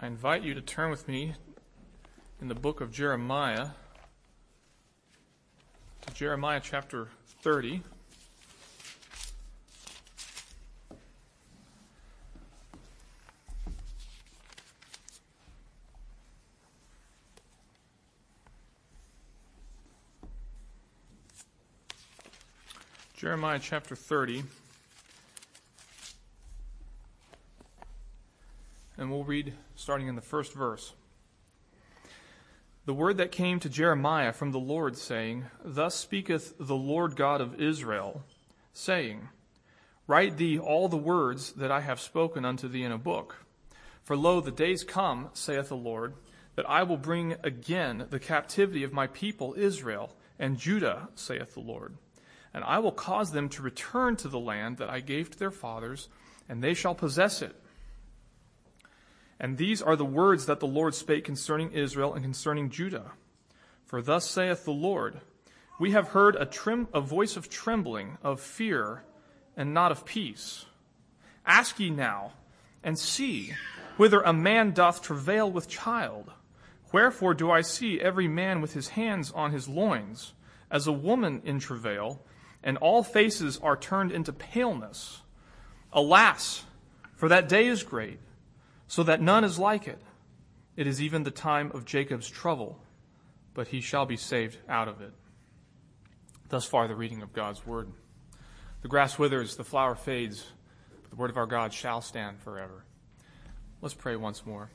I invite you to turn with me in the book of Jeremiah to Jeremiah chapter 30. Jeremiah chapter 30. And we'll read starting in the first verse. The word that came to Jeremiah from the Lord, saying, Thus speaketh the Lord God of Israel, saying, Write thee all the words that I have spoken unto thee in a book. For lo, the days come, saith the Lord, that I will bring again the captivity of my people Israel and Judah, saith the Lord and I will cause them to return to the land that I gave to their fathers, and they shall possess it. And these are the words that the Lord spake concerning Israel and concerning Judah. For thus saith the Lord, We have heard a, trim, a voice of trembling, of fear, and not of peace. Ask ye now, and see, whither a man doth travail with child. Wherefore do I see every man with his hands on his loins, as a woman in travail, and all faces are turned into paleness. Alas, for that day is great, so that none is like it. It is even the time of Jacob's trouble, but he shall be saved out of it. Thus far, the reading of God's word. The grass withers, the flower fades, but the word of our God shall stand forever. Let's pray once more.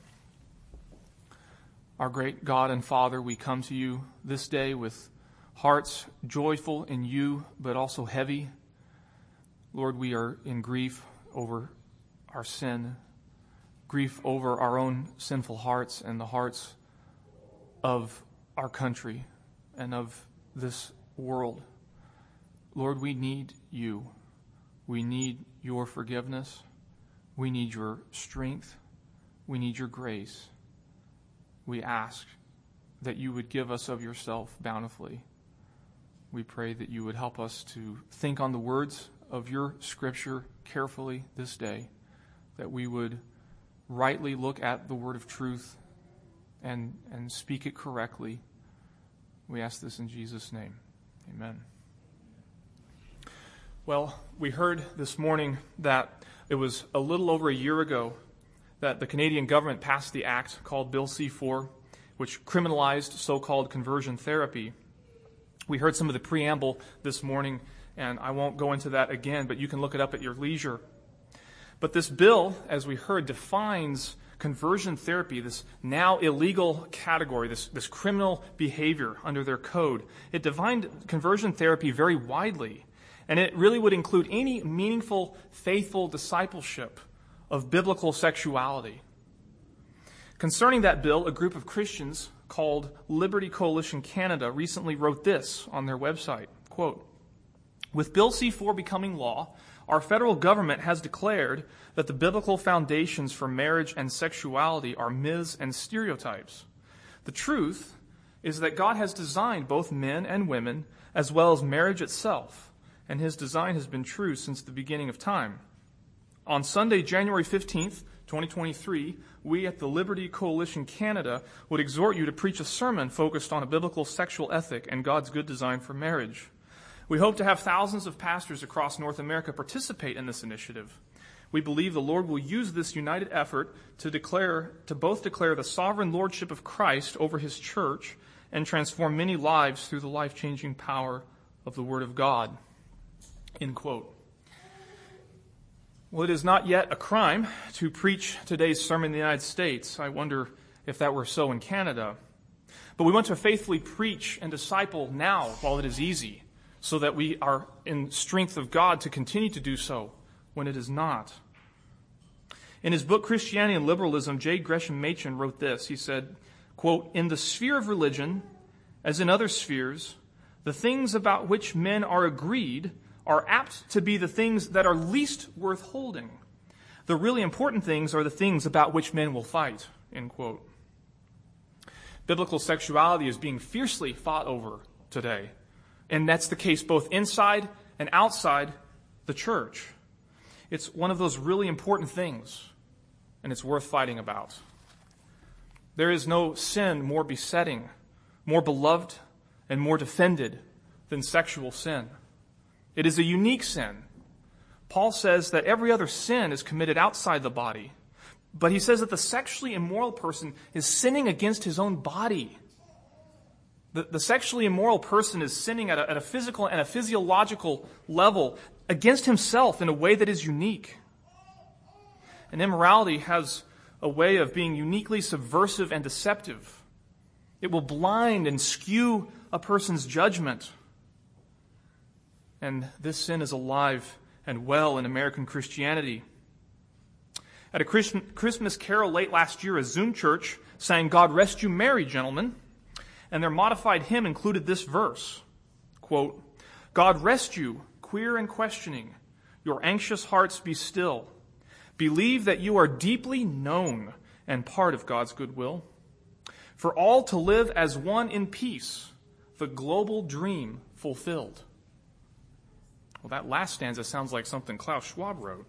Our great God and Father, we come to you this day with hearts joyful in you, but also heavy. Lord, we are in grief over our sin, grief over our own sinful hearts and the hearts of our country and of this world. Lord, we need you. We need your forgiveness. We need your strength. We need your grace. We ask that you would give us of yourself bountifully we pray that you would help us to think on the words of your scripture carefully this day, that we would rightly look at the word of truth and, and speak it correctly. We ask this in Jesus' name. Amen. Well, we heard this morning that it was a little over a year ago that the Canadian government passed the act called Bill C 4, which criminalized so called conversion therapy. We heard some of the preamble this morning, and I won't go into that again, but you can look it up at your leisure. But this bill, as we heard, defines conversion therapy, this now illegal category, this, this criminal behavior under their code. It defined conversion therapy very widely, and it really would include any meaningful, faithful discipleship of biblical sexuality. Concerning that bill, a group of Christians called Liberty Coalition Canada recently wrote this on their website, quote, with Bill C4 becoming law, our federal government has declared that the biblical foundations for marriage and sexuality are myths and stereotypes. The truth is that God has designed both men and women as well as marriage itself, and his design has been true since the beginning of time. On Sunday, January 15th, 2023, we at the Liberty Coalition Canada would exhort you to preach a sermon focused on a biblical sexual ethic and God's good design for marriage. We hope to have thousands of pastors across North America participate in this initiative. We believe the Lord will use this united effort to declare, to both declare the sovereign lordship of Christ over his church and transform many lives through the life changing power of the Word of God. End quote. Well, it is not yet a crime to preach today's sermon in the United States. I wonder if that were so in Canada. But we want to faithfully preach and disciple now while it is easy, so that we are in strength of God to continue to do so when it is not. In his book Christianity and Liberalism, J. Gresham Machen wrote this. He said, quote, In the sphere of religion, as in other spheres, the things about which men are agreed are apt to be the things that are least worth holding. The really important things are the things about which men will fight. End quote. Biblical sexuality is being fiercely fought over today. And that's the case both inside and outside the church. It's one of those really important things, and it's worth fighting about. There is no sin more besetting, more beloved, and more defended than sexual sin. It is a unique sin. Paul says that every other sin is committed outside the body, but he says that the sexually immoral person is sinning against his own body. The, the sexually immoral person is sinning at a, at a physical and a physiological level against himself in a way that is unique. And immorality has a way of being uniquely subversive and deceptive. It will blind and skew a person's judgment. And this sin is alive and well in American Christianity. At a Christmas carol late last year, a Zoom church sang God Rest You Merry, Gentlemen, and their modified hymn included this verse, quote, God rest you, queer and questioning, your anxious hearts be still. Believe that you are deeply known and part of God's goodwill. For all to live as one in peace, the global dream fulfilled. Well, that last stanza sounds like something Klaus Schwab wrote.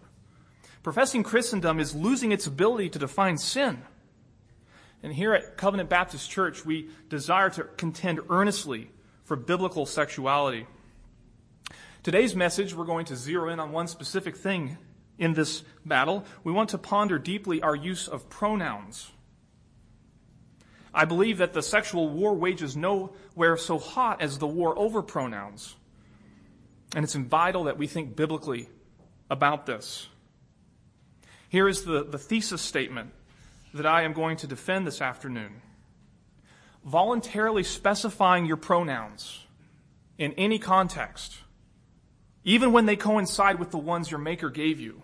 Professing Christendom is losing its ability to define sin. And here at Covenant Baptist Church, we desire to contend earnestly for biblical sexuality. Today's message, we're going to zero in on one specific thing in this battle. We want to ponder deeply our use of pronouns. I believe that the sexual war wages nowhere so hot as the war over pronouns. And it's vital that we think biblically about this. Here is the, the thesis statement that I am going to defend this afternoon. Voluntarily specifying your pronouns in any context, even when they coincide with the ones your Maker gave you,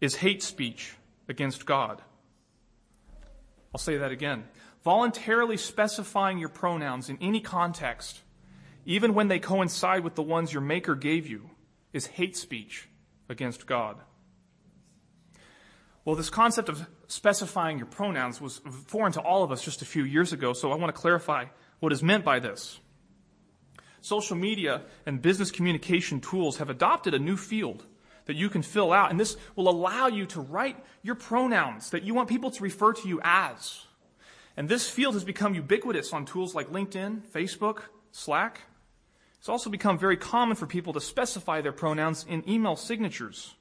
is hate speech against God. I'll say that again. Voluntarily specifying your pronouns in any context, even when they coincide with the ones your Maker gave you, is hate speech against God. Well, this concept of specifying your pronouns was foreign to all of us just a few years ago, so I want to clarify what is meant by this. Social media and business communication tools have adopted a new field that you can fill out, and this will allow you to write your pronouns that you want people to refer to you as. And this field has become ubiquitous on tools like LinkedIn, Facebook, Slack. It's also become very common for people to specify their pronouns in email signatures.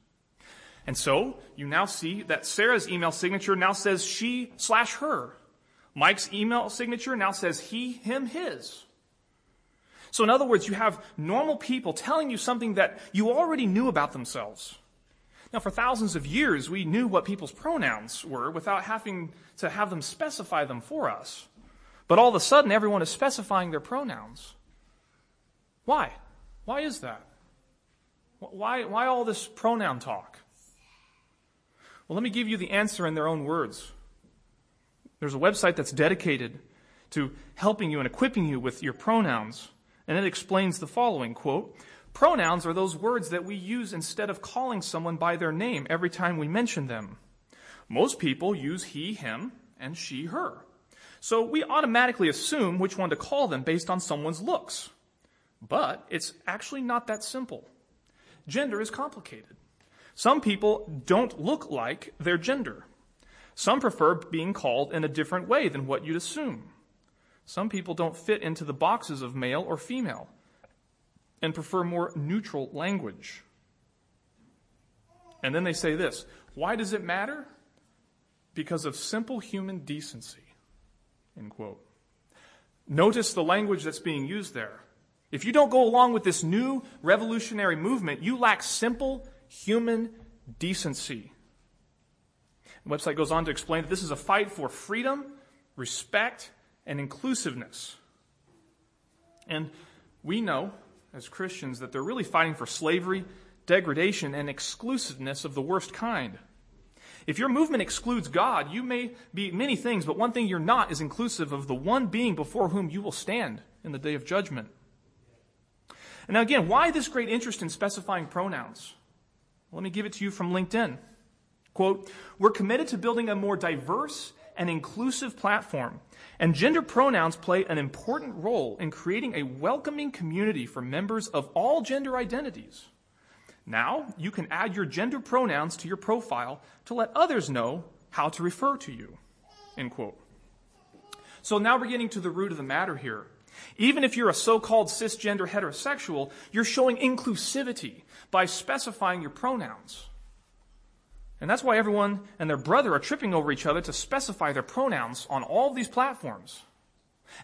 And so you now see that Sarah's email signature now says she slash her. Mike's email signature now says he, him, his. So in other words, you have normal people telling you something that you already knew about themselves. Now for thousands of years, we knew what people's pronouns were without having to have them specify them for us. But all of a sudden, everyone is specifying their pronouns. Why? Why is that? Why, why all this pronoun talk? Well, let me give you the answer in their own words. There's a website that's dedicated to helping you and equipping you with your pronouns, and it explains the following quote, Pronouns are those words that we use instead of calling someone by their name every time we mention them. Most people use he, him, and she, her. So we automatically assume which one to call them based on someone's looks. But it's actually not that simple. Gender is complicated. Some people don't look like their gender. Some prefer being called in a different way than what you'd assume. Some people don't fit into the boxes of male or female and prefer more neutral language. And then they say this Why does it matter? Because of simple human decency. End quote. Notice the language that's being used there. If you don't go along with this new revolutionary movement, you lack simple human decency. The website goes on to explain that this is a fight for freedom, respect, and inclusiveness. And we know, as Christians, that they're really fighting for slavery, degradation, and exclusiveness of the worst kind. If your movement excludes God, you may be many things, but one thing you're not is inclusive of the one being before whom you will stand in the day of judgment. And now again, why this great interest in specifying pronouns? Let me give it to you from LinkedIn. Quote, we're committed to building a more diverse and inclusive platform, and gender pronouns play an important role in creating a welcoming community for members of all gender identities. Now, you can add your gender pronouns to your profile to let others know how to refer to you. End quote. So now we're getting to the root of the matter here. Even if you're a so-called cisgender heterosexual, you're showing inclusivity by specifying your pronouns. And that's why everyone and their brother are tripping over each other to specify their pronouns on all these platforms.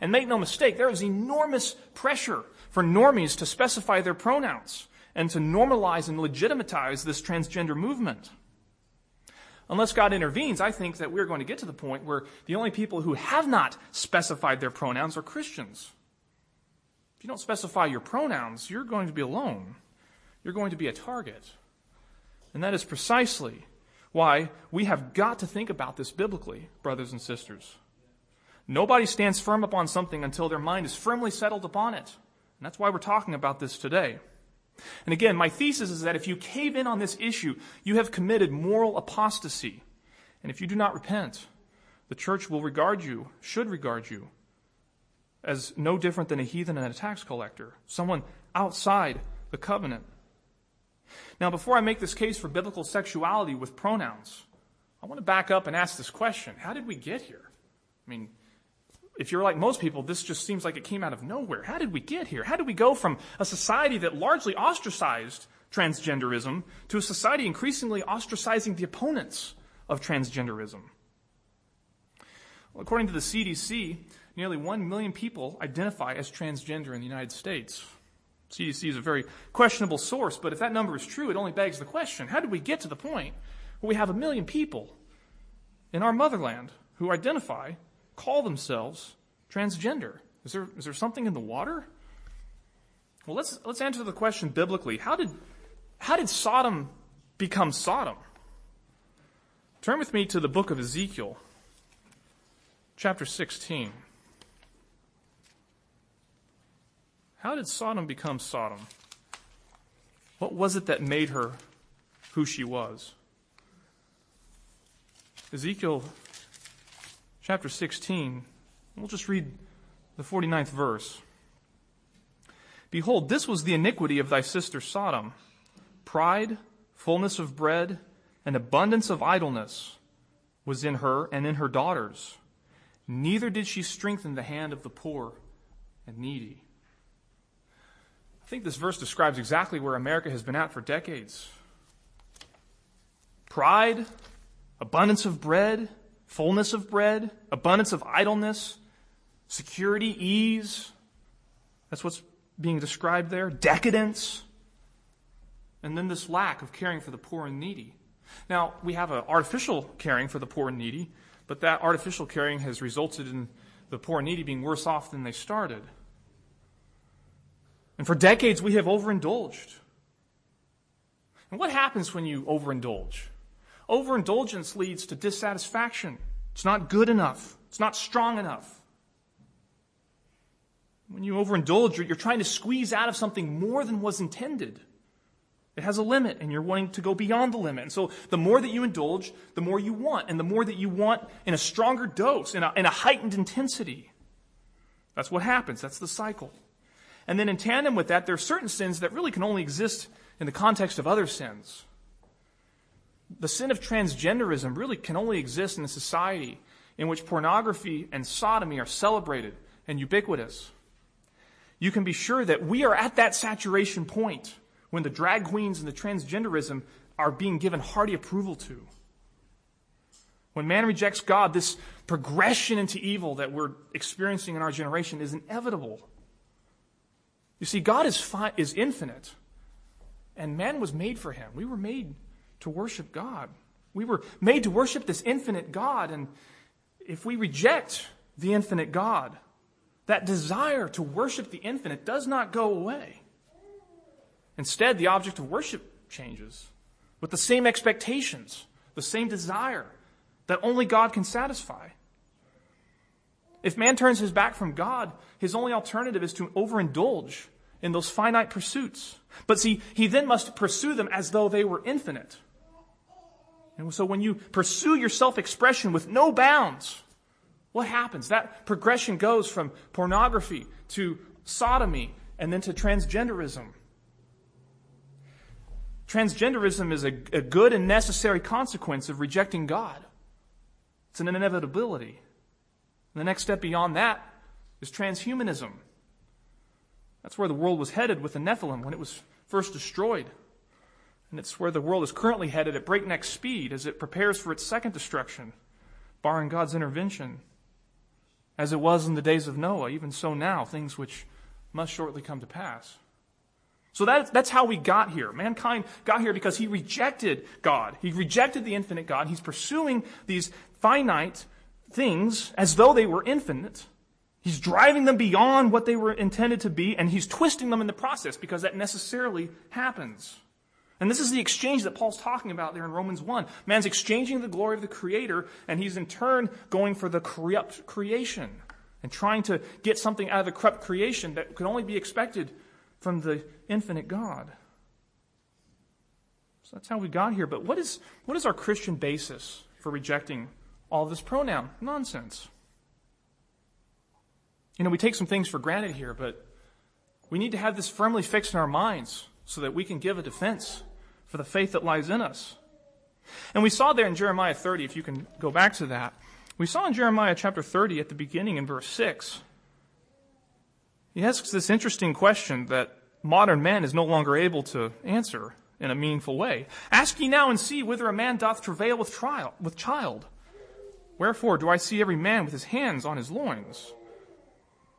And make no mistake, there is enormous pressure for normies to specify their pronouns and to normalize and legitimatize this transgender movement. Unless God intervenes, I think that we're going to get to the point where the only people who have not specified their pronouns are Christians. If you don't specify your pronouns, you're going to be alone. You're going to be a target. And that is precisely why we have got to think about this biblically, brothers and sisters. Nobody stands firm upon something until their mind is firmly settled upon it. And that's why we're talking about this today. And again, my thesis is that if you cave in on this issue, you have committed moral apostasy. And if you do not repent, the church will regard you, should regard you, as no different than a heathen and a tax collector, someone outside the covenant. Now, before I make this case for biblical sexuality with pronouns, I want to back up and ask this question How did we get here? I mean, if you're like most people, this just seems like it came out of nowhere. How did we get here? How did we go from a society that largely ostracized transgenderism to a society increasingly ostracizing the opponents of transgenderism? Well, according to the CDC, nearly 1 million people identify as transgender in the United States. CDC is a very questionable source, but if that number is true, it only begs the question how did we get to the point where we have a million people in our motherland who identify call themselves transgender? Is there, is there something in the water? Well, let's, let's answer the question biblically. How did, how did Sodom become Sodom? Turn with me to the book of Ezekiel, chapter 16. How did Sodom become Sodom? What was it that made her who she was? Ezekiel chapter 16. We'll just read the 49th verse. Behold, this was the iniquity of thy sister Sodom pride, fullness of bread, and abundance of idleness was in her and in her daughters. Neither did she strengthen the hand of the poor and needy. I think this verse describes exactly where America has been at for decades. Pride, abundance of bread, fullness of bread, abundance of idleness, security, ease. That's what's being described there. Decadence. And then this lack of caring for the poor and needy. Now, we have an artificial caring for the poor and needy, but that artificial caring has resulted in the poor and needy being worse off than they started. And for decades, we have overindulged. And what happens when you overindulge? Overindulgence leads to dissatisfaction. It's not good enough. It's not strong enough. When you overindulge, you're trying to squeeze out of something more than was intended. It has a limit, and you're wanting to go beyond the limit. And so the more that you indulge, the more you want, and the more that you want in a stronger dose, in a, in a heightened intensity. That's what happens. That's the cycle. And then in tandem with that, there are certain sins that really can only exist in the context of other sins the sin of transgenderism really can only exist in a society in which pornography and sodomy are celebrated and ubiquitous. You can be sure that we are at that saturation point when the drag queens and the transgenderism are being given hearty approval to. When man rejects God, this progression into evil that we're experiencing in our generation is inevitable. You see, God is, fi- is infinite, and man was made for him. We were made to worship God. We were made to worship this infinite God, and if we reject the infinite God, that desire to worship the infinite does not go away. Instead, the object of worship changes with the same expectations, the same desire that only God can satisfy. If man turns his back from God, his only alternative is to overindulge in those finite pursuits. But see, he then must pursue them as though they were infinite. And so when you pursue your self expression with no bounds, what happens? That progression goes from pornography to sodomy and then to transgenderism. Transgenderism is a, a good and necessary consequence of rejecting God. It's an inevitability. And the next step beyond that is transhumanism. That's where the world was headed with the Nephilim when it was first destroyed. And it's where the world is currently headed at breakneck speed as it prepares for its second destruction, barring God's intervention. As it was in the days of Noah, even so now, things which must shortly come to pass. So that, that's how we got here. Mankind got here because he rejected God. He rejected the infinite God. He's pursuing these finite things as though they were infinite. He's driving them beyond what they were intended to be, and he's twisting them in the process because that necessarily happens. And this is the exchange that Paul's talking about there in Romans 1. Man's exchanging the glory of the Creator, and he's in turn going for the corrupt creation and trying to get something out of the corrupt creation that could only be expected from the infinite God. So that's how we got here. But what is, what is our Christian basis for rejecting all this pronoun nonsense? You know, we take some things for granted here, but we need to have this firmly fixed in our minds so that we can give a defense for the faith that lies in us. And we saw there in Jeremiah 30, if you can go back to that, we saw in Jeremiah chapter 30 at the beginning in verse 6, he asks this interesting question that modern man is no longer able to answer in a meaningful way. Ask ye now and see whether a man doth travail with, trial, with child. Wherefore do I see every man with his hands on his loins?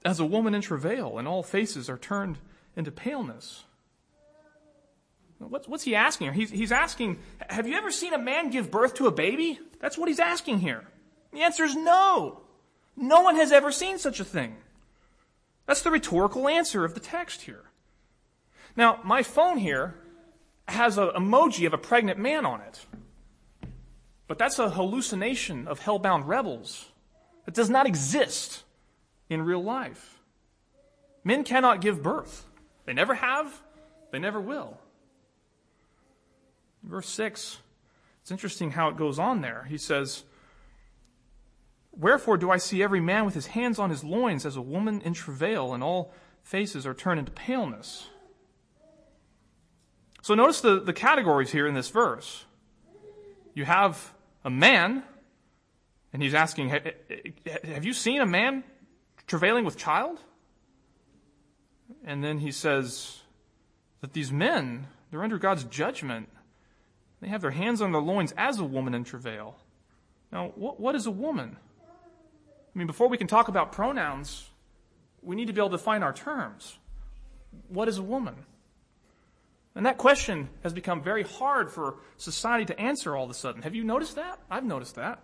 As a woman in travail, and all faces are turned into paleness. What's, what's he asking here? He's, he's asking, have you ever seen a man give birth to a baby? That's what he's asking here. The answer is no. No one has ever seen such a thing. That's the rhetorical answer of the text here. Now, my phone here has an emoji of a pregnant man on it. But that's a hallucination of hellbound rebels. It does not exist in real life. Men cannot give birth. They never have, they never will. Verse 6, it's interesting how it goes on there. He says, Wherefore do I see every man with his hands on his loins as a woman in travail, and all faces are turned into paleness? So notice the, the categories here in this verse. You have a man, and he's asking, Have you seen a man travailing with child? And then he says that these men, they're under God's judgment. They have their hands on their loins as a woman in travail. Now, what, what is a woman? I mean, before we can talk about pronouns, we need to be able to define our terms. What is a woman? And that question has become very hard for society to answer all of a sudden. Have you noticed that? I've noticed that.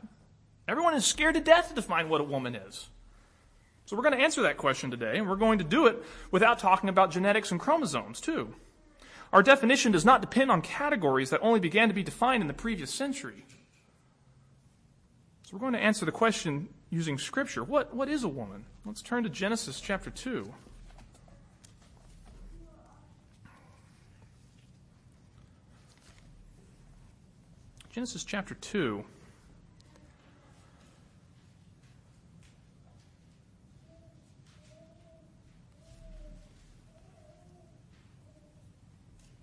Everyone is scared to death to define what a woman is. So we're going to answer that question today, and we're going to do it without talking about genetics and chromosomes, too. Our definition does not depend on categories that only began to be defined in the previous century. So we're going to answer the question using Scripture. What, what is a woman? Let's turn to Genesis chapter 2. Genesis chapter 2.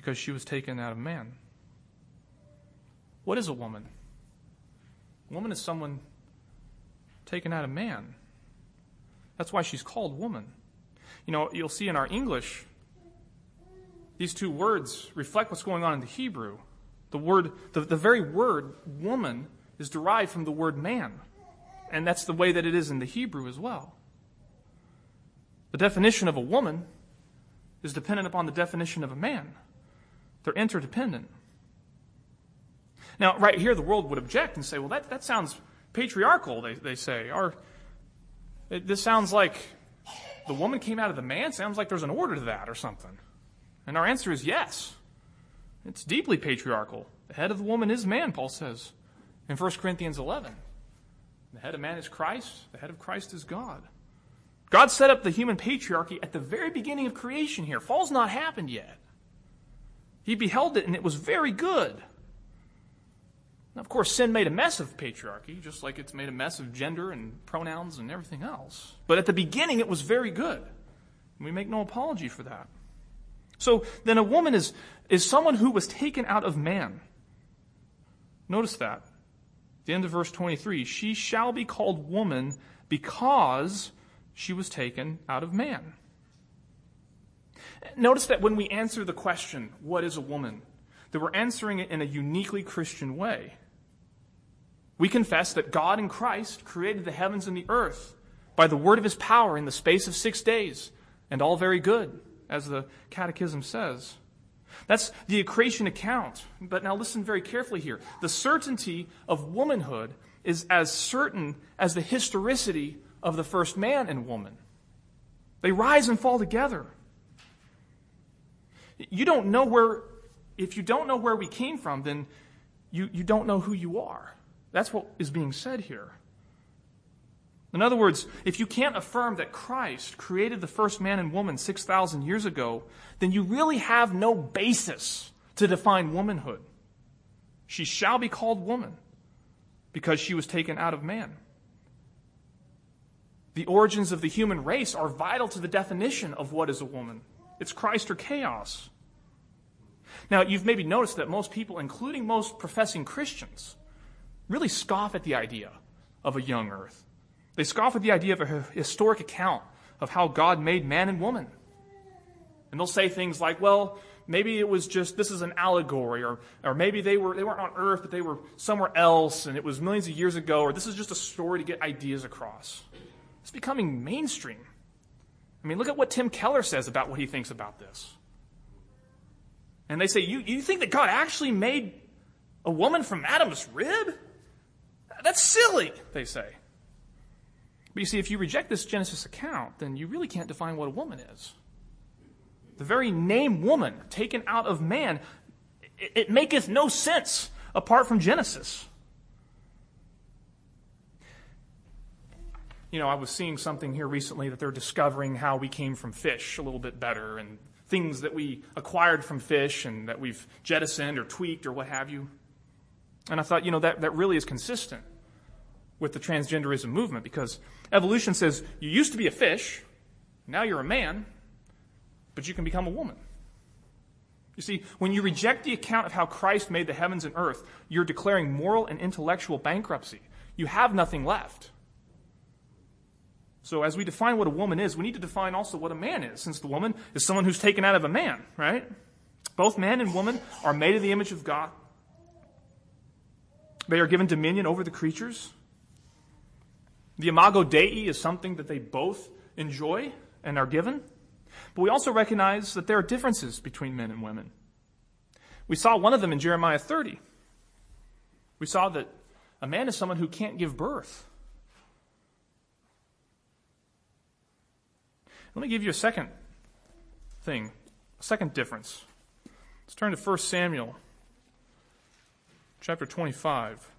because she was taken out of man. What is a woman? A woman is someone taken out of man. That's why she's called woman. You know, you'll see in our English, these two words reflect what's going on in the Hebrew. The word, the, the very word woman is derived from the word man. And that's the way that it is in the Hebrew as well. The definition of a woman is dependent upon the definition of a man. They're interdependent. Now, right here, the world would object and say, well, that, that sounds patriarchal, they, they say. Or, it, this sounds like the woman came out of the man. Sounds like there's an order to that or something. And our answer is yes. It's deeply patriarchal. The head of the woman is man, Paul says in 1 Corinthians 11. The head of man is Christ. The head of Christ is God. God set up the human patriarchy at the very beginning of creation here. Fall's not happened yet. He beheld it and it was very good. Now, of course, sin made a mess of patriarchy, just like it's made a mess of gender and pronouns and everything else. But at the beginning, it was very good. We make no apology for that. So then a woman is, is someone who was taken out of man. Notice that. At the end of verse 23, she shall be called woman because she was taken out of man. Notice that when we answer the question, what is a woman? That we're answering it in a uniquely Christian way. We confess that God in Christ created the heavens and the earth by the word of his power in the space of six days, and all very good, as the Catechism says. That's the creation account. But now listen very carefully here. The certainty of womanhood is as certain as the historicity of the first man and woman. They rise and fall together. You don't know where, if you don't know where we came from, then you, you don't know who you are. That's what is being said here. In other words, if you can't affirm that Christ created the first man and woman 6,000 years ago, then you really have no basis to define womanhood. She shall be called woman because she was taken out of man. The origins of the human race are vital to the definition of what is a woman. It's Christ or chaos. Now, you've maybe noticed that most people, including most professing Christians, really scoff at the idea of a young earth. They scoff at the idea of a historic account of how God made man and woman. And they'll say things like, well, maybe it was just, this is an allegory, or, or maybe they, were, they weren't on earth, but they were somewhere else, and it was millions of years ago, or this is just a story to get ideas across. It's becoming mainstream. I mean, look at what Tim Keller says about what he thinks about this. And they say, you, you think that God actually made a woman from Adam's rib? That's silly, they say. But you see, if you reject this Genesis account, then you really can't define what a woman is. The very name woman, taken out of man, it, it maketh no sense apart from Genesis. You know, I was seeing something here recently that they're discovering how we came from fish a little bit better and things that we acquired from fish and that we've jettisoned or tweaked or what have you. And I thought, you know, that, that really is consistent with the transgenderism movement because evolution says you used to be a fish, now you're a man, but you can become a woman. You see, when you reject the account of how Christ made the heavens and earth, you're declaring moral and intellectual bankruptcy. You have nothing left. So, as we define what a woman is, we need to define also what a man is, since the woman is someone who's taken out of a man, right? Both man and woman are made in the image of God. They are given dominion over the creatures. The imago Dei is something that they both enjoy and are given. But we also recognize that there are differences between men and women. We saw one of them in Jeremiah 30. We saw that a man is someone who can't give birth. Let me give you a second thing, a second difference. Let's turn to 1 Samuel chapter 25.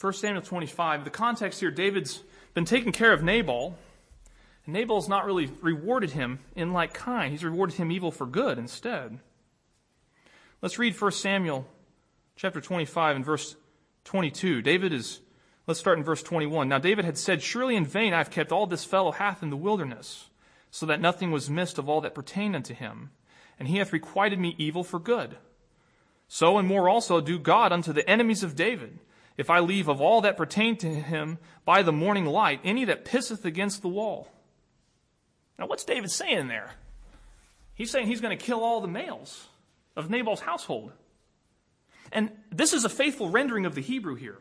1 Samuel 25, the context here, David's been taking care of Nabal, Nabal's not really rewarded him in like kind. He's rewarded him evil for good instead. Let's read 1 Samuel chapter 25 and verse 22. David is, let's start in verse 21. Now David had said, Surely in vain I have kept all this fellow hath in the wilderness, so that nothing was missed of all that pertained unto him. And he hath requited me evil for good. So and more also do God unto the enemies of David if I leave of all that pertain to him by the morning light any that pisseth against the wall. Now, what's David saying there? He's saying he's going to kill all the males of Nabal's household. And this is a faithful rendering of the Hebrew here.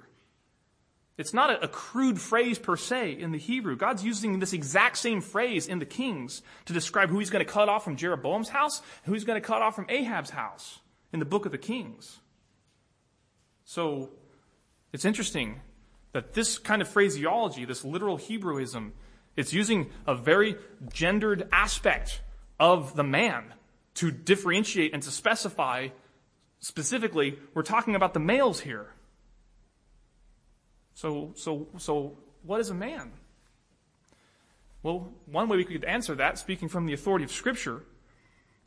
It's not a, crude phrase per se in the Hebrew. God's using this exact same phrase in the Kings to describe who he's going to cut off from Jeroboam's house, who he's going to cut off from Ahab's house in the book of the Kings. So it's interesting that this kind of phraseology, this literal Hebrewism, It's using a very gendered aspect of the man to differentiate and to specify specifically, we're talking about the males here. So, so, so what is a man? Well, one way we could answer that, speaking from the authority of Scripture,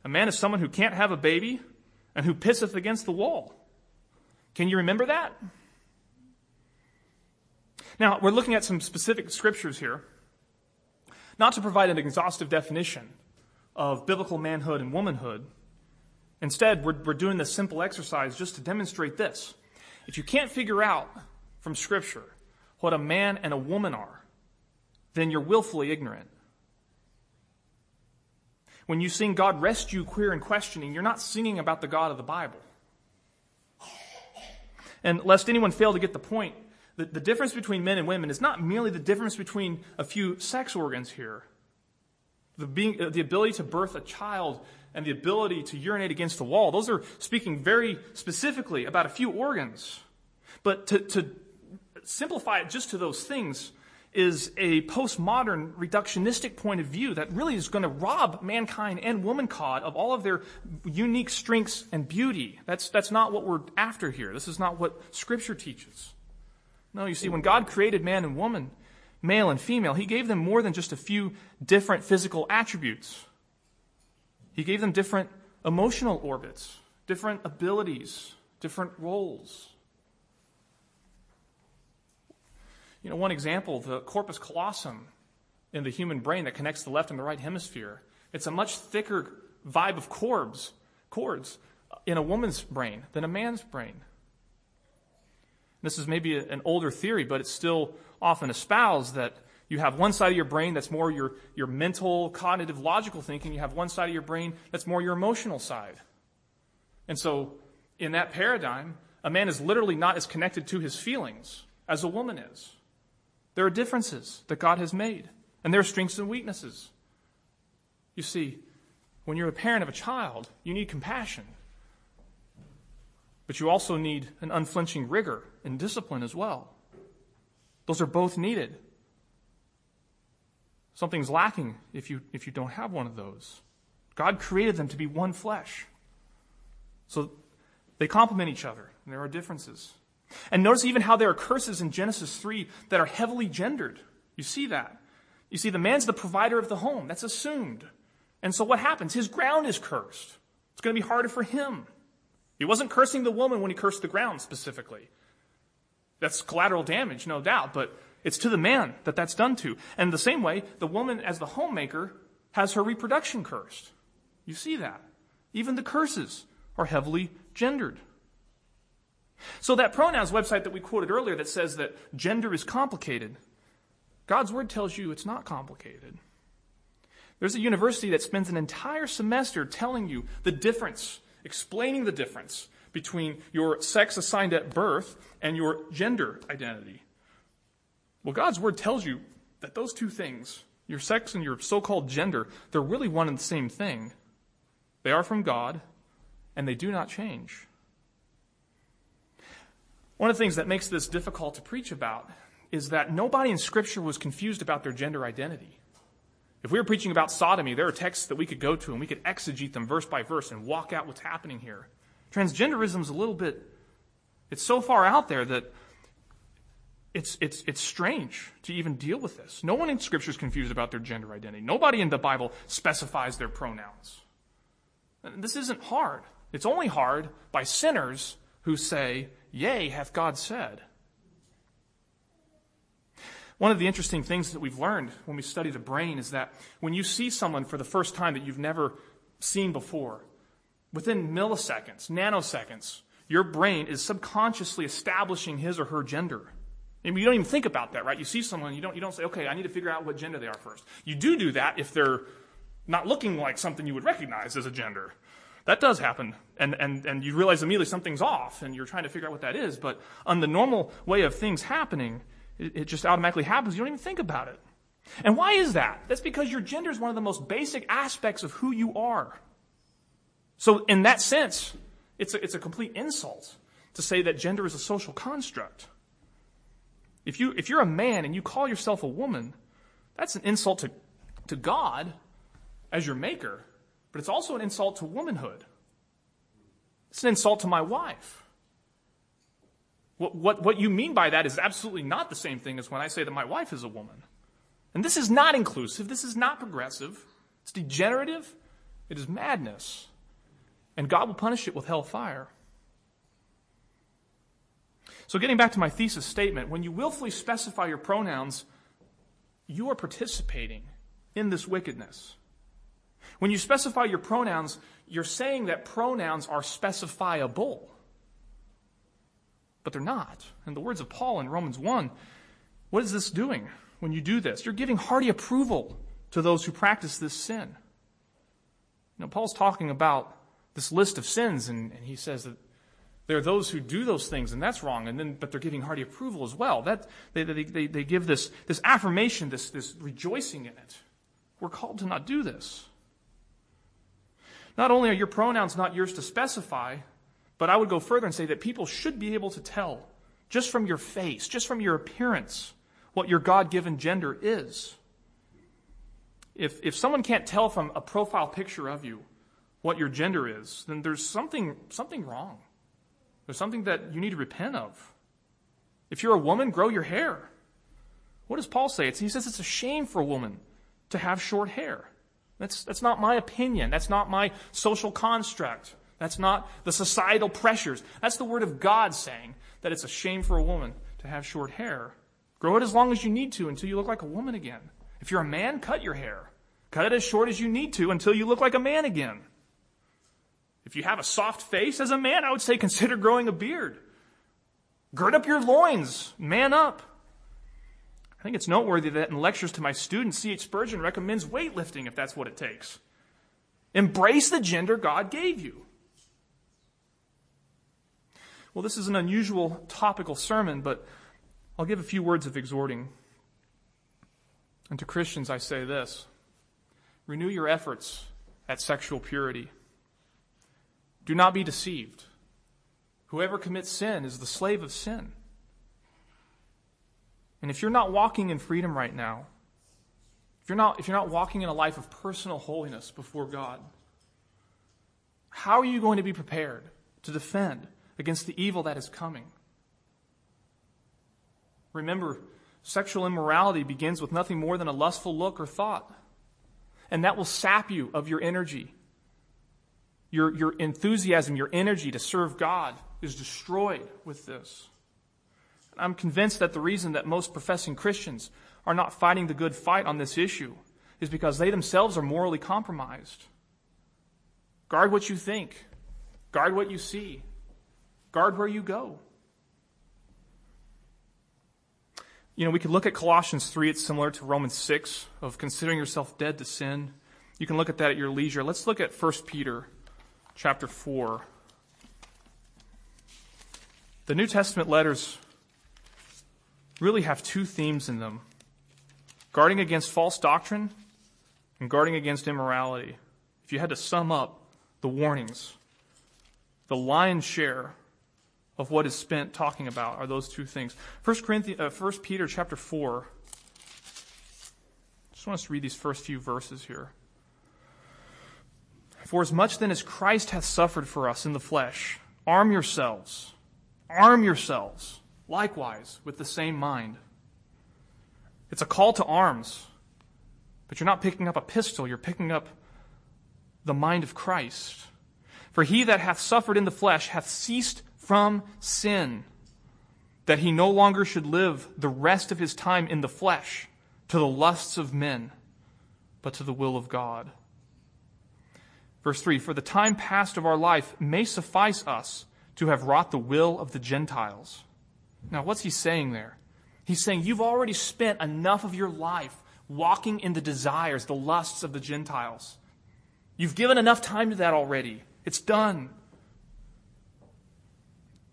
a man is someone who can't have a baby and who pisseth against the wall. Can you remember that? Now, we're looking at some specific scriptures here, not to provide an exhaustive definition of biblical manhood and womanhood. Instead, we're, we're doing this simple exercise just to demonstrate this. If you can't figure out from Scripture what a man and a woman are, then you're willfully ignorant. When you sing God Rest You Queer and Questioning, you're not singing about the God of the Bible. And lest anyone fail to get the point, the, the difference between men and women is not merely the difference between a few sex organs here. The, being, uh, the ability to birth a child and the ability to urinate against the wall, those are speaking very specifically about a few organs. But to, to simplify it just to those things is a postmodern reductionistic point of view that really is going to rob mankind and womankind of all of their unique strengths and beauty. That's, that's not what we're after here. This is not what Scripture teaches. No, you see, when God created man and woman, male and female, He gave them more than just a few different physical attributes. He gave them different emotional orbits, different abilities, different roles. You know, one example, the corpus callosum in the human brain that connects the left and the right hemisphere. It's a much thicker vibe of chords, chords in a woman's brain than a man's brain. This is maybe an older theory, but it's still often espoused that you have one side of your brain that's more your, your mental, cognitive, logical thinking. You have one side of your brain that's more your emotional side. And so, in that paradigm, a man is literally not as connected to his feelings as a woman is. There are differences that God has made, and there are strengths and weaknesses. You see, when you're a parent of a child, you need compassion. But you also need an unflinching rigor and discipline as well. Those are both needed. Something's lacking if you, if you don't have one of those. God created them to be one flesh. So they complement each other, and there are differences. And notice even how there are curses in Genesis 3 that are heavily gendered. You see that. You see, the man's the provider of the home. That's assumed. And so what happens? His ground is cursed. It's going to be harder for him. He wasn't cursing the woman when he cursed the ground specifically. That's collateral damage, no doubt, but it's to the man that that's done to. And the same way, the woman as the homemaker has her reproduction cursed. You see that. Even the curses are heavily gendered. So that pronouns website that we quoted earlier that says that gender is complicated, God's word tells you it's not complicated. There's a university that spends an entire semester telling you the difference, explaining the difference between your sex assigned at birth and your gender identity. Well, God's word tells you that those two things, your sex and your so-called gender, they're really one and the same thing. They are from God, and they do not change. One of the things that makes this difficult to preach about is that nobody in Scripture was confused about their gender identity. If we were preaching about sodomy, there are texts that we could go to and we could exegete them verse by verse and walk out what's happening here. Transgenderism is a little bit, it's so far out there that it's, it's, it's strange to even deal with this. No one in Scripture is confused about their gender identity. Nobody in the Bible specifies their pronouns. This isn't hard. It's only hard by sinners who say, Yea, hath God said. One of the interesting things that we've learned when we study the brain is that when you see someone for the first time that you've never seen before, within milliseconds, nanoseconds, your brain is subconsciously establishing his or her gender. You don't even think about that, right? You see someone, you don't, you don't say, okay, I need to figure out what gender they are first. You do do that if they're not looking like something you would recognize as a gender. That does happen. And, and, and you realize immediately something's off and you're trying to figure out what that is. But on the normal way of things happening, it, it just automatically happens. You don't even think about it. And why is that? That's because your gender is one of the most basic aspects of who you are. So in that sense, it's a, it's a complete insult to say that gender is a social construct. If you, if you're a man and you call yourself a woman, That's an insult to, to God as your maker, but it's also an insult to womanhood. It's an insult to my wife. What, what, what you mean by that is absolutely not the same thing as when I say that my wife is a woman. And this is not inclusive. This is not progressive. It's degenerative. It is madness. And God will punish it with hellfire. So, getting back to my thesis statement, when you willfully specify your pronouns, you are participating in this wickedness. When you specify your pronouns, you're saying that pronouns are specifiable. But they're not. In the words of Paul in Romans 1, what is this doing when you do this? You're giving hearty approval to those who practice this sin. You know, Paul's talking about this list of sins, and, and he says that there are those who do those things, and that's wrong, and then, but they're giving hearty approval as well. That, they, they, they, they give this, this affirmation, this, this rejoicing in it. We're called to not do this. Not only are your pronouns not yours to specify, but I would go further and say that people should be able to tell, just from your face, just from your appearance, what your God given gender is. If, if someone can't tell from a profile picture of you what your gender is, then there's something, something wrong. There's something that you need to repent of. If you're a woman, grow your hair. What does Paul say? It's, he says it's a shame for a woman to have short hair. That's, that's not my opinion. That's not my social construct. That's not the societal pressures. That's the word of God saying that it's a shame for a woman to have short hair. Grow it as long as you need to until you look like a woman again. If you're a man, cut your hair. Cut it as short as you need to until you look like a man again. If you have a soft face as a man, I would say consider growing a beard. Gird up your loins. Man up. I think it's noteworthy that in lectures to my students, C.H. Spurgeon recommends weightlifting if that's what it takes. Embrace the gender God gave you. Well, this is an unusual topical sermon, but I'll give a few words of exhorting. And to Christians, I say this renew your efforts at sexual purity. Do not be deceived. Whoever commits sin is the slave of sin. And if you're not walking in freedom right now, if you're not, if you're not walking in a life of personal holiness before God, how are you going to be prepared to defend against the evil that is coming. Remember, sexual immorality begins with nothing more than a lustful look or thought. And that will sap you of your energy. Your, your enthusiasm, your energy to serve God is destroyed with this. I'm convinced that the reason that most professing Christians are not fighting the good fight on this issue is because they themselves are morally compromised. Guard what you think. Guard what you see. Guard where you go. You know, we could look at Colossians 3. It's similar to Romans 6 of considering yourself dead to sin. You can look at that at your leisure. Let's look at 1 Peter chapter 4. The New Testament letters really have two themes in them guarding against false doctrine and guarding against immorality. If you had to sum up the warnings, the lion's share of what is spent talking about are those two things. 1 Corinthians, uh, 1 Peter chapter 4. I Just want us to read these first few verses here. For as much then as Christ hath suffered for us in the flesh, arm yourselves, arm yourselves, likewise with the same mind. It's a call to arms, but you're not picking up a pistol, you're picking up the mind of Christ. For he that hath suffered in the flesh hath ceased from sin, that he no longer should live the rest of his time in the flesh to the lusts of men, but to the will of God. Verse 3 For the time past of our life may suffice us to have wrought the will of the Gentiles. Now, what's he saying there? He's saying you've already spent enough of your life walking in the desires, the lusts of the Gentiles. You've given enough time to that already. It's done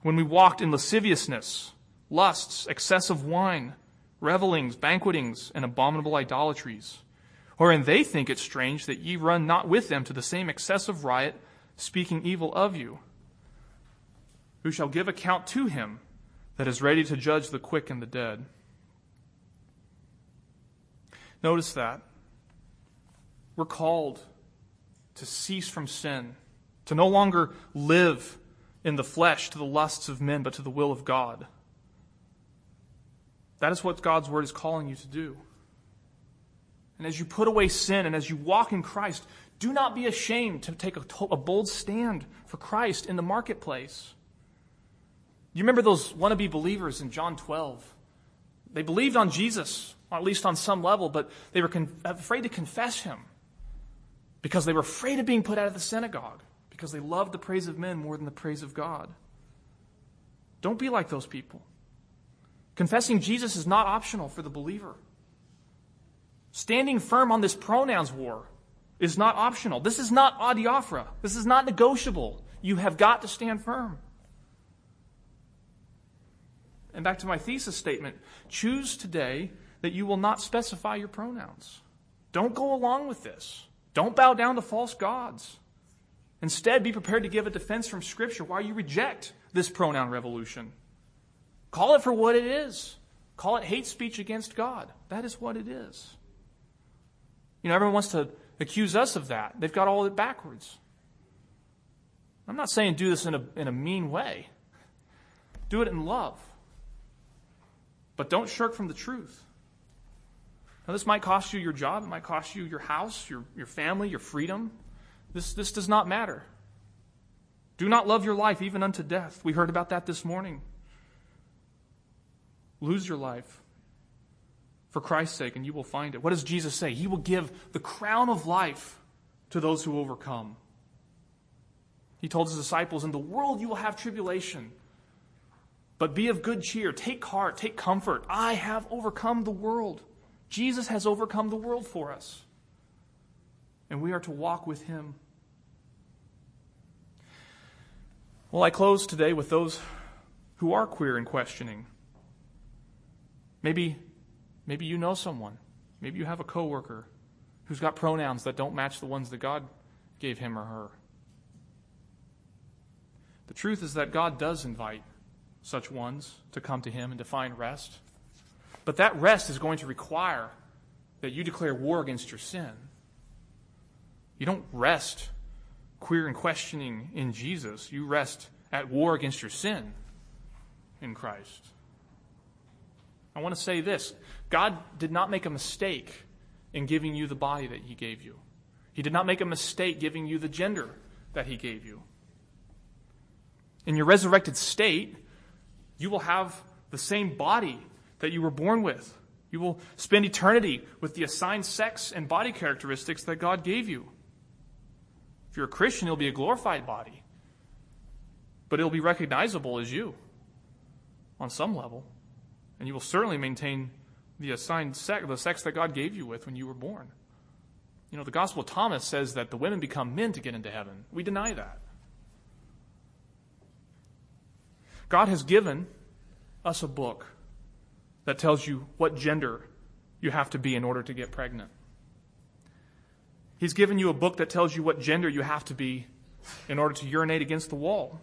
when we walked in lasciviousness, lusts, excessive wine, revelings, banquetings, and abominable idolatries, wherein they think it strange that ye run not with them to the same excessive riot, speaking evil of you, who shall give account to him that is ready to judge the quick and the dead. Notice that. We're called to cease from sin, to no longer live in the flesh to the lusts of men, but to the will of God. That is what God's word is calling you to do. And as you put away sin and as you walk in Christ, do not be ashamed to take a, a bold stand for Christ in the marketplace. You remember those wannabe believers in John 12? They believed on Jesus, or at least on some level, but they were con- afraid to confess him because they were afraid of being put out of the synagogue because they loved the praise of men more than the praise of God. Don't be like those people. Confessing Jesus is not optional for the believer. Standing firm on this pronouns war is not optional. This is not adiaphora. This is not negotiable. You have got to stand firm. And back to my thesis statement choose today that you will not specify your pronouns. Don't go along with this. Don't bow down to false gods. Instead, be prepared to give a defense from Scripture why you reject this pronoun revolution. Call it for what it is. Call it hate speech against God. That is what it is. You know, everyone wants to accuse us of that. They've got all it backwards. I'm not saying do this in a, in a mean way. Do it in love. But don't shirk from the truth. Now, this might cost you your job. It might cost you your house, your, your family, your freedom. This, this does not matter. Do not love your life even unto death. We heard about that this morning. Lose your life for Christ's sake, and you will find it. What does Jesus say? He will give the crown of life to those who overcome. He told his disciples, In the world you will have tribulation, but be of good cheer. Take heart, take comfort. I have overcome the world. Jesus has overcome the world for us, and we are to walk with him. Well, I close today with those who are queer and questioning. Maybe, maybe you know someone. Maybe you have a coworker who's got pronouns that don't match the ones that God gave him or her. The truth is that God does invite such ones to come to him and to find rest. But that rest is going to require that you declare war against your sin. You don't rest queer and questioning in Jesus. You rest at war against your sin in Christ. I want to say this God did not make a mistake in giving you the body that He gave you, He did not make a mistake giving you the gender that He gave you. In your resurrected state, you will have the same body that you were born with. You will spend eternity with the assigned sex and body characteristics that God gave you. If you're a Christian, it'll be a glorified body, but it'll be recognizable as you on some level. And you will certainly maintain the assigned sex, the sex that God gave you with when you were born. You know, the Gospel of Thomas says that the women become men to get into heaven. We deny that. God has given us a book that tells you what gender you have to be in order to get pregnant. He's given you a book that tells you what gender you have to be in order to urinate against the wall.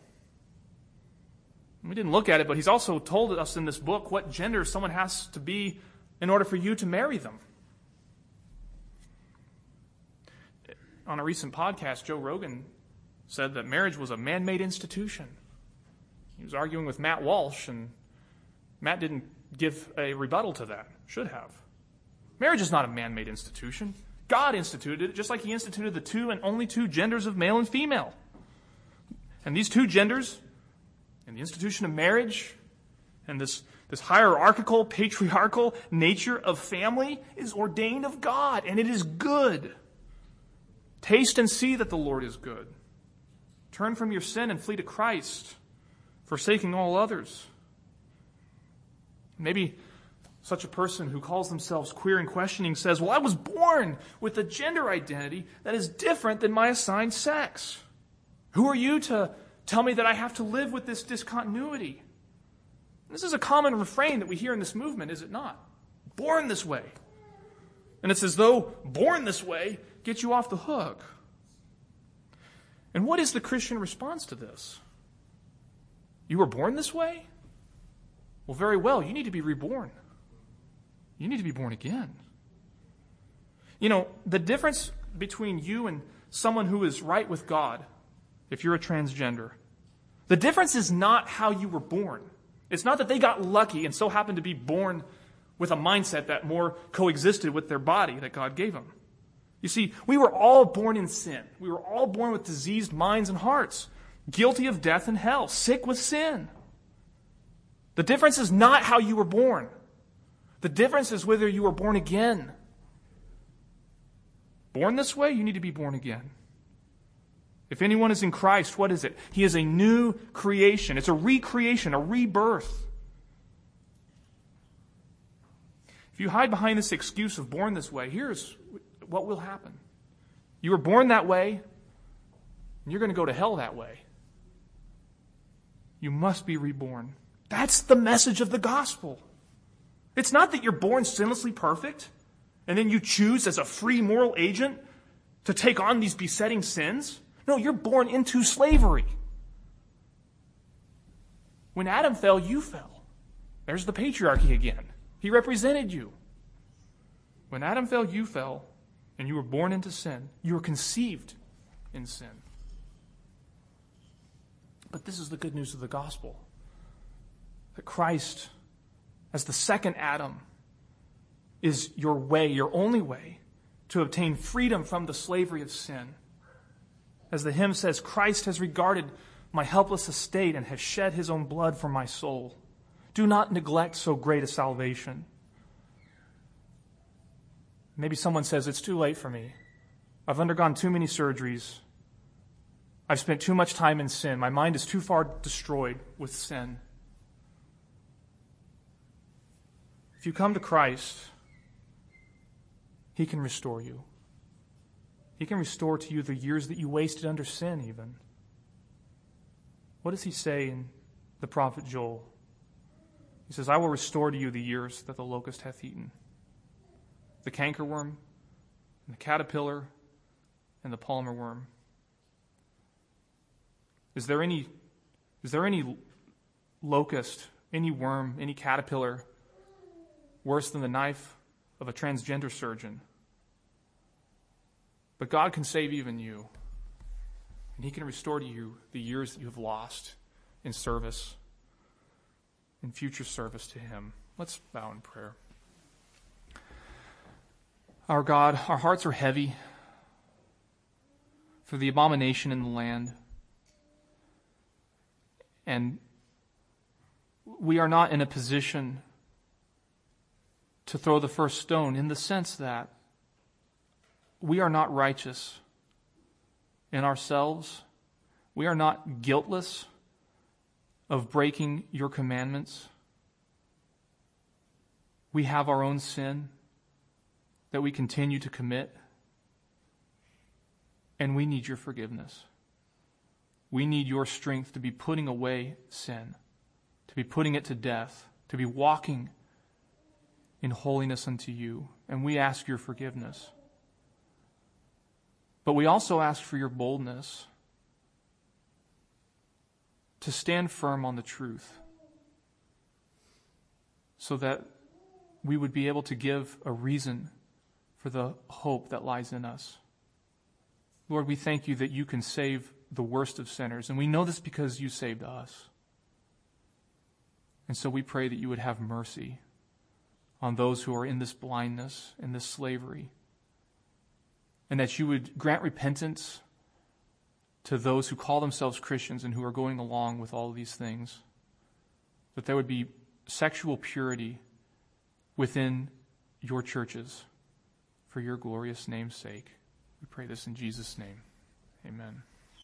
We didn't look at it, but he's also told us in this book what gender someone has to be in order for you to marry them. On a recent podcast, Joe Rogan said that marriage was a man made institution. He was arguing with Matt Walsh, and Matt didn't give a rebuttal to that. Should have. Marriage is not a man made institution. God instituted it, just like He instituted the two and only two genders of male and female. And these two genders, in the institution of marriage, and this, this hierarchical, patriarchal nature of family, is ordained of God, and it is good. Taste and see that the Lord is good. Turn from your sin and flee to Christ, forsaking all others. Maybe such a person who calls themselves queer and questioning says, Well, I was born with a gender identity that is different than my assigned sex. Who are you to tell me that I have to live with this discontinuity? This is a common refrain that we hear in this movement, is it not? Born this way. And it's as though born this way gets you off the hook. And what is the Christian response to this? You were born this way? Well, very well, you need to be reborn. You need to be born again. You know, the difference between you and someone who is right with God, if you're a transgender, the difference is not how you were born. It's not that they got lucky and so happened to be born with a mindset that more coexisted with their body that God gave them. You see, we were all born in sin. We were all born with diseased minds and hearts, guilty of death and hell, sick with sin. The difference is not how you were born. The difference is whether you were born again. Born this way, you need to be born again. If anyone is in Christ, what is it? He is a new creation. It's a recreation, a rebirth. If you hide behind this excuse of born this way, here's what will happen. You were born that way, and you're going to go to hell that way. You must be reborn. That's the message of the gospel. It's not that you're born sinlessly perfect, and then you choose as a free moral agent to take on these besetting sins. No, you're born into slavery. When Adam fell, you fell. There's the patriarchy again. He represented you. When Adam fell, you fell, and you were born into sin. You were conceived in sin. But this is the good news of the gospel that Christ, as the second Adam, is your way, your only way to obtain freedom from the slavery of sin. As the hymn says, Christ has regarded my helpless estate and has shed his own blood for my soul. Do not neglect so great a salvation. Maybe someone says, It's too late for me. I've undergone too many surgeries. I've spent too much time in sin. My mind is too far destroyed with sin. If you come to Christ, He can restore you. He can restore to you the years that you wasted under sin, even. What does he say in the prophet Joel? He says, I will restore to you the years that the locust hath eaten the cankerworm, and the caterpillar, and the palmer worm. Is there any, is there any locust, any worm, any caterpillar worse than the knife of a transgender surgeon? But God can save even you. And He can restore to you the years that you have lost in service, in future service to Him. Let's bow in prayer. Our God, our hearts are heavy for the abomination in the land. And we are not in a position to throw the first stone in the sense that we are not righteous in ourselves. We are not guiltless of breaking your commandments. We have our own sin that we continue to commit, and we need your forgiveness. We need your strength to be putting away sin, to be putting it to death, to be walking in holiness unto you, and we ask your forgiveness. But we also ask for your boldness to stand firm on the truth so that we would be able to give a reason for the hope that lies in us. Lord, we thank you that you can save the worst of sinners, and we know this because you saved us. And so we pray that you would have mercy on those who are in this blindness, in this slavery and that you would grant repentance to those who call themselves Christians and who are going along with all these things. That there would be sexual purity within your churches for your glorious name's sake. We pray this in Jesus' name. Amen.